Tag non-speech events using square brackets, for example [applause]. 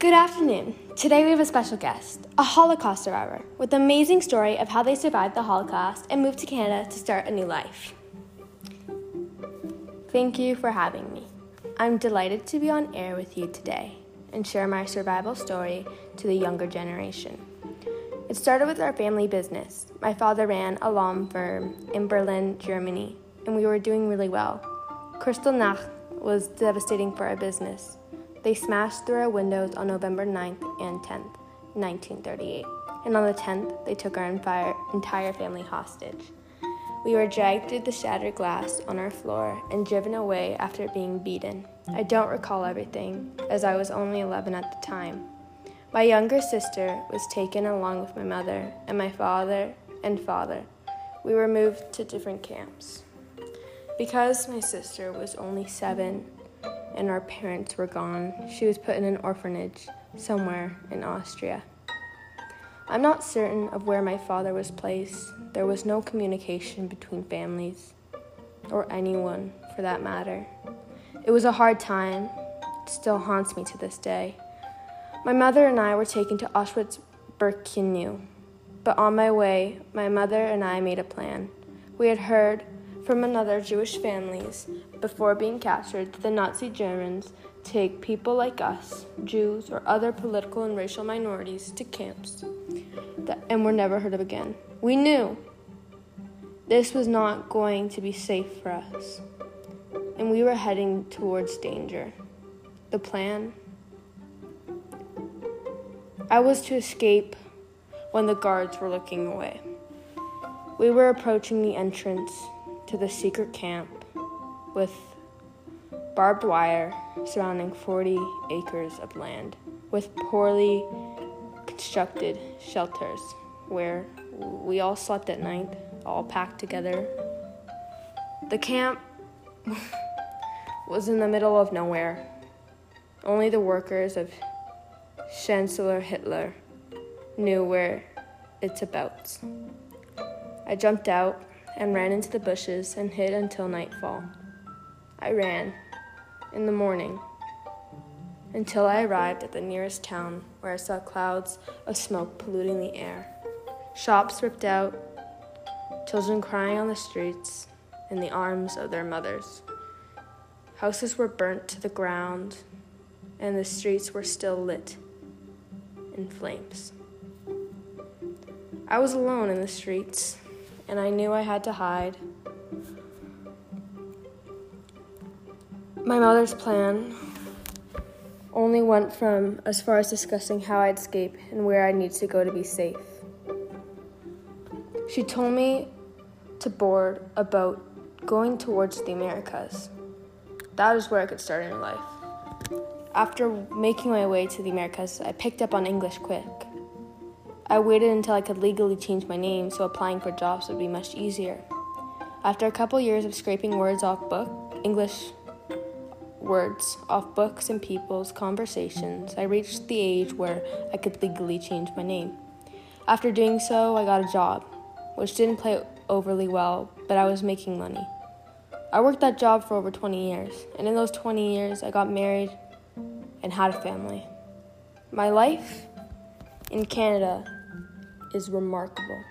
Good afternoon. Today we have a special guest, a Holocaust survivor, with an amazing story of how they survived the Holocaust and moved to Canada to start a new life. Thank you for having me. I'm delighted to be on air with you today and share my survival story to the younger generation. It started with our family business. My father ran a law firm in Berlin, Germany, and we were doing really well. Kristallnacht was devastating for our business. They smashed through our windows on November 9th and 10th, 1938. And on the 10th, they took our entire, family hostage. We were dragged through the shattered glass on our floor and driven away after being beaten. I don't recall everything, as I was only 11 at the time. My younger sister was taken along with my mother and my father and father. We were moved to different camps. Because my sister was only seven and our parents were gone, she was put in an orphanage somewhere in Austria. I'm not certain of where my father was placed. There was no communication between families, or anyone for that matter. It was a hard time. It still haunts me to this day. My mother and I were taken to Auschwitz Birkenau, but on my way, my mother and I made a plan. We had heard from another Jewish families before being captured the Nazi Germans take people like us, Jews or other political and racial minorities, to camps that, and were never heard of again. We knew this was not going to be safe for us, and we were heading towards danger. The plan I was to escape when the guards were looking away. We were approaching the entrance to the secret camp with barbed wire surrounding 40 acres of land with poorly constructed shelters where we all slept at night, all packed together. The camp [laughs] was in the middle of nowhere. Only the workers of Chancellor Hitler knew where it's about. I jumped out and ran into the bushes and hid until nightfall. I ran in the morning until I arrived at the nearest town where I saw clouds of smoke polluting the air, shops ripped out, children crying on the streets in the arms of their mothers. Houses were burnt to the ground, and the streets were still lit in flames. I was alone in the streets, and I knew I had to hide. My mother's plan only went from as far as discussing how I'd escape and where I'd need to go to be safe. She told me to board a boat going towards the Americas. That is where I could start a new life. After making my way to the Americas, I picked up on English quick. I waited until I could legally change my name so applying for jobs would be much easier. After a couple years of scraping words off book, English words off books and people's conversations, I reached the age where I could legally change my name. After doing so, I got a job, which didn't play overly well, but I was making money. I worked that job for over 20 years, and in those 20 years, I got married and had a family. My life in Canada is remarkable.